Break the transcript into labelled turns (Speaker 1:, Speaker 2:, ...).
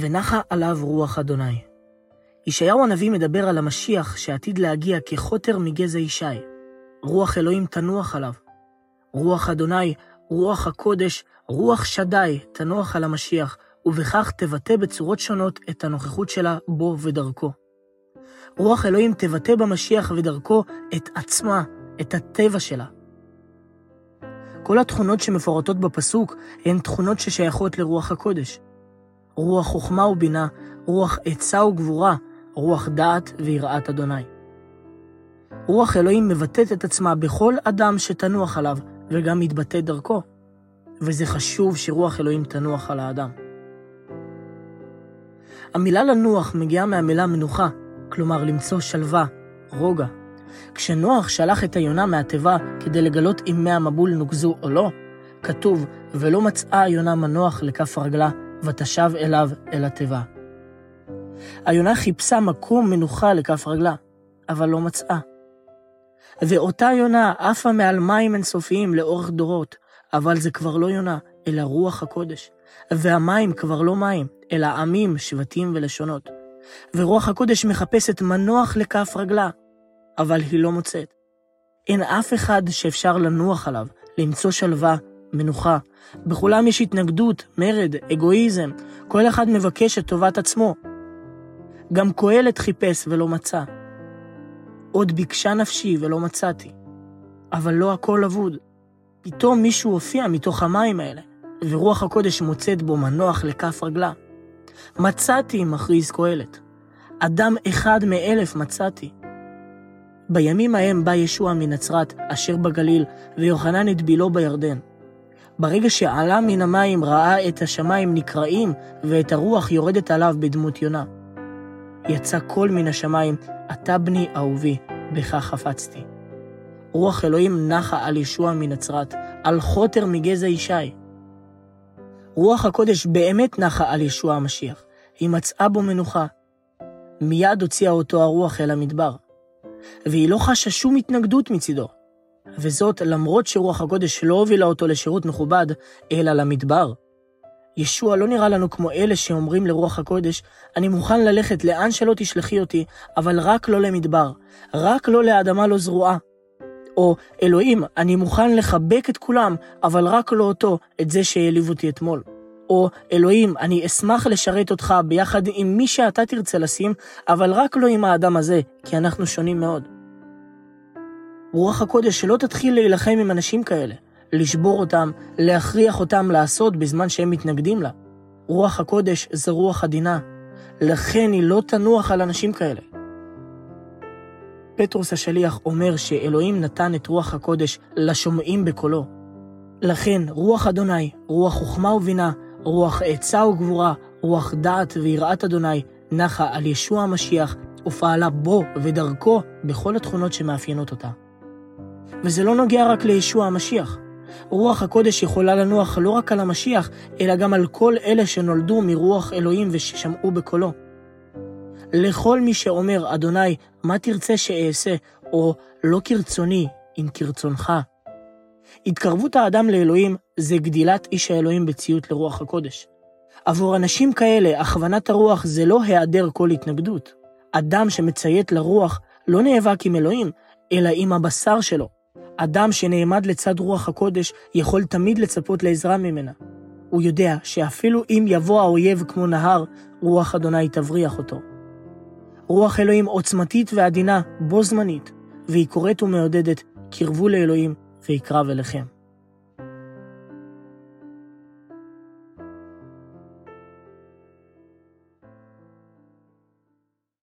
Speaker 1: ונחה עליו רוח אדוני. ישעיהו הנביא מדבר על המשיח שעתיד להגיע כחוטר מגזע ישי. רוח אלוהים תנוח עליו. רוח אדוני, רוח הקודש, רוח שדי תנוח על המשיח, ובכך תבטא בצורות שונות את הנוכחות שלה בו ודרכו. רוח אלוהים תבטא במשיח ודרכו את עצמה, את הטבע שלה. כל התכונות שמפורטות בפסוק הן תכונות ששייכות לרוח הקודש. רוח חוכמה ובינה, רוח עצה וגבורה, רוח דעת ויראת אדוני. רוח אלוהים מבטאת את עצמה בכל אדם שתנוח עליו, וגם מתבטאת דרכו. וזה חשוב שרוח אלוהים תנוח על האדם. המילה לנוח מגיעה מהמילה מנוחה, כלומר למצוא שלווה, רוגע. כשנוח שלח את היונה מהתיבה כדי לגלות אם מי המבול נוגזו או לא, כתוב, ולא מצאה היונה מנוח לכף רגלה, ותשב אליו אל התיבה. היונה חיפשה מקום מנוחה לכף רגלה, אבל לא מצאה. ואותה יונה עפה מעל מים אינסופיים לאורך דורות, אבל זה כבר לא יונה, אלא רוח הקודש. והמים כבר לא מים, אלא עמים, שבטים ולשונות. ורוח הקודש מחפשת מנוח לכף רגלה, אבל היא לא מוצאת. אין אף אחד שאפשר לנוח עליו, למצוא שלווה, מנוחה. בכולם יש התנגדות, מרד, אגואיזם, כל אחד מבקש את טובת עצמו. גם קהלת חיפש ולא מצא. עוד ביקשה נפשי ולא מצאתי. אבל לא הכל אבוד. פתאום מישהו הופיע מתוך המים האלה, ורוח הקודש מוצאת בו מנוח לכף רגלה. מצאתי, מכריז קהלת. אדם אחד מאלף מצאתי. בימים ההם בא ישוע מנצרת, אשר בגליל, ויוחנן את בילו בירדן. ברגע שעלה מן המים ראה את השמיים נקרעים, ואת הרוח יורדת עליו בדמות יונה. יצא קול מן השמיים, אתה בני אהובי, בך חפצתי. רוח אלוהים נחה על ישוע מנצרת, על חוטר מגזע ישי. רוח הקודש באמת נחה על ישוע המשיח, היא מצאה בו מנוחה. מיד הוציאה אותו הרוח אל המדבר. והיא לא חשה שום התנגדות מצידו. וזאת למרות שרוח הקודש לא הובילה אותו לשירות מכובד, אלא למדבר. ישוע לא נראה לנו כמו אלה שאומרים לרוח הקודש, אני מוכן ללכת לאן שלא תשלחי אותי, אבל רק לא למדבר, רק לא לאדמה לא זרועה. או, אלוהים, אני מוכן לחבק את כולם, אבל רק לא אותו, את זה שהעליב אותי אתמול. או, אלוהים, אני אשמח לשרת אותך ביחד עם מי שאתה תרצה לשים, אבל רק לא עם האדם הזה, כי אנחנו שונים מאוד. רוח הקודש שלא תתחיל להילחם עם אנשים כאלה, לשבור אותם, להכריח אותם לעשות בזמן שהם מתנגדים לה. רוח הקודש זה רוח עדינה, לכן היא לא תנוח על אנשים כאלה. פטרוס השליח אומר שאלוהים נתן את רוח הקודש לשומעים בקולו. לכן רוח אדוני, רוח חוכמה ובינה, רוח עצה וגבורה, רוח דעת ויראת אדוני, נחה על ישוע המשיח ופעלה בו ודרכו בכל התכונות שמאפיינות אותה. וזה לא נוגע רק לישוע המשיח. רוח הקודש יכולה לנוח לא רק על המשיח, אלא גם על כל אלה שנולדו מרוח אלוהים וששמעו בקולו. לכל מי שאומר, אדוני, מה תרצה שאעשה, או לא כרצוני, אם כרצונך. התקרבות האדם לאלוהים זה גדילת איש האלוהים בציות לרוח הקודש. עבור אנשים כאלה, הכוונת הרוח זה לא היעדר כל התנגדות. אדם שמציית לרוח לא נאבק עם אלוהים, אלא עם הבשר שלו. אדם שנעמד לצד רוח הקודש יכול תמיד לצפות לעזרה ממנה. הוא יודע שאפילו אם יבוא האויב כמו נהר, רוח אדוני תבריח אותו. רוח אלוהים עוצמתית ועדינה, בו זמנית, והיא קוראת ומעודדת, קרבו לאלוהים ויקרב אליכם.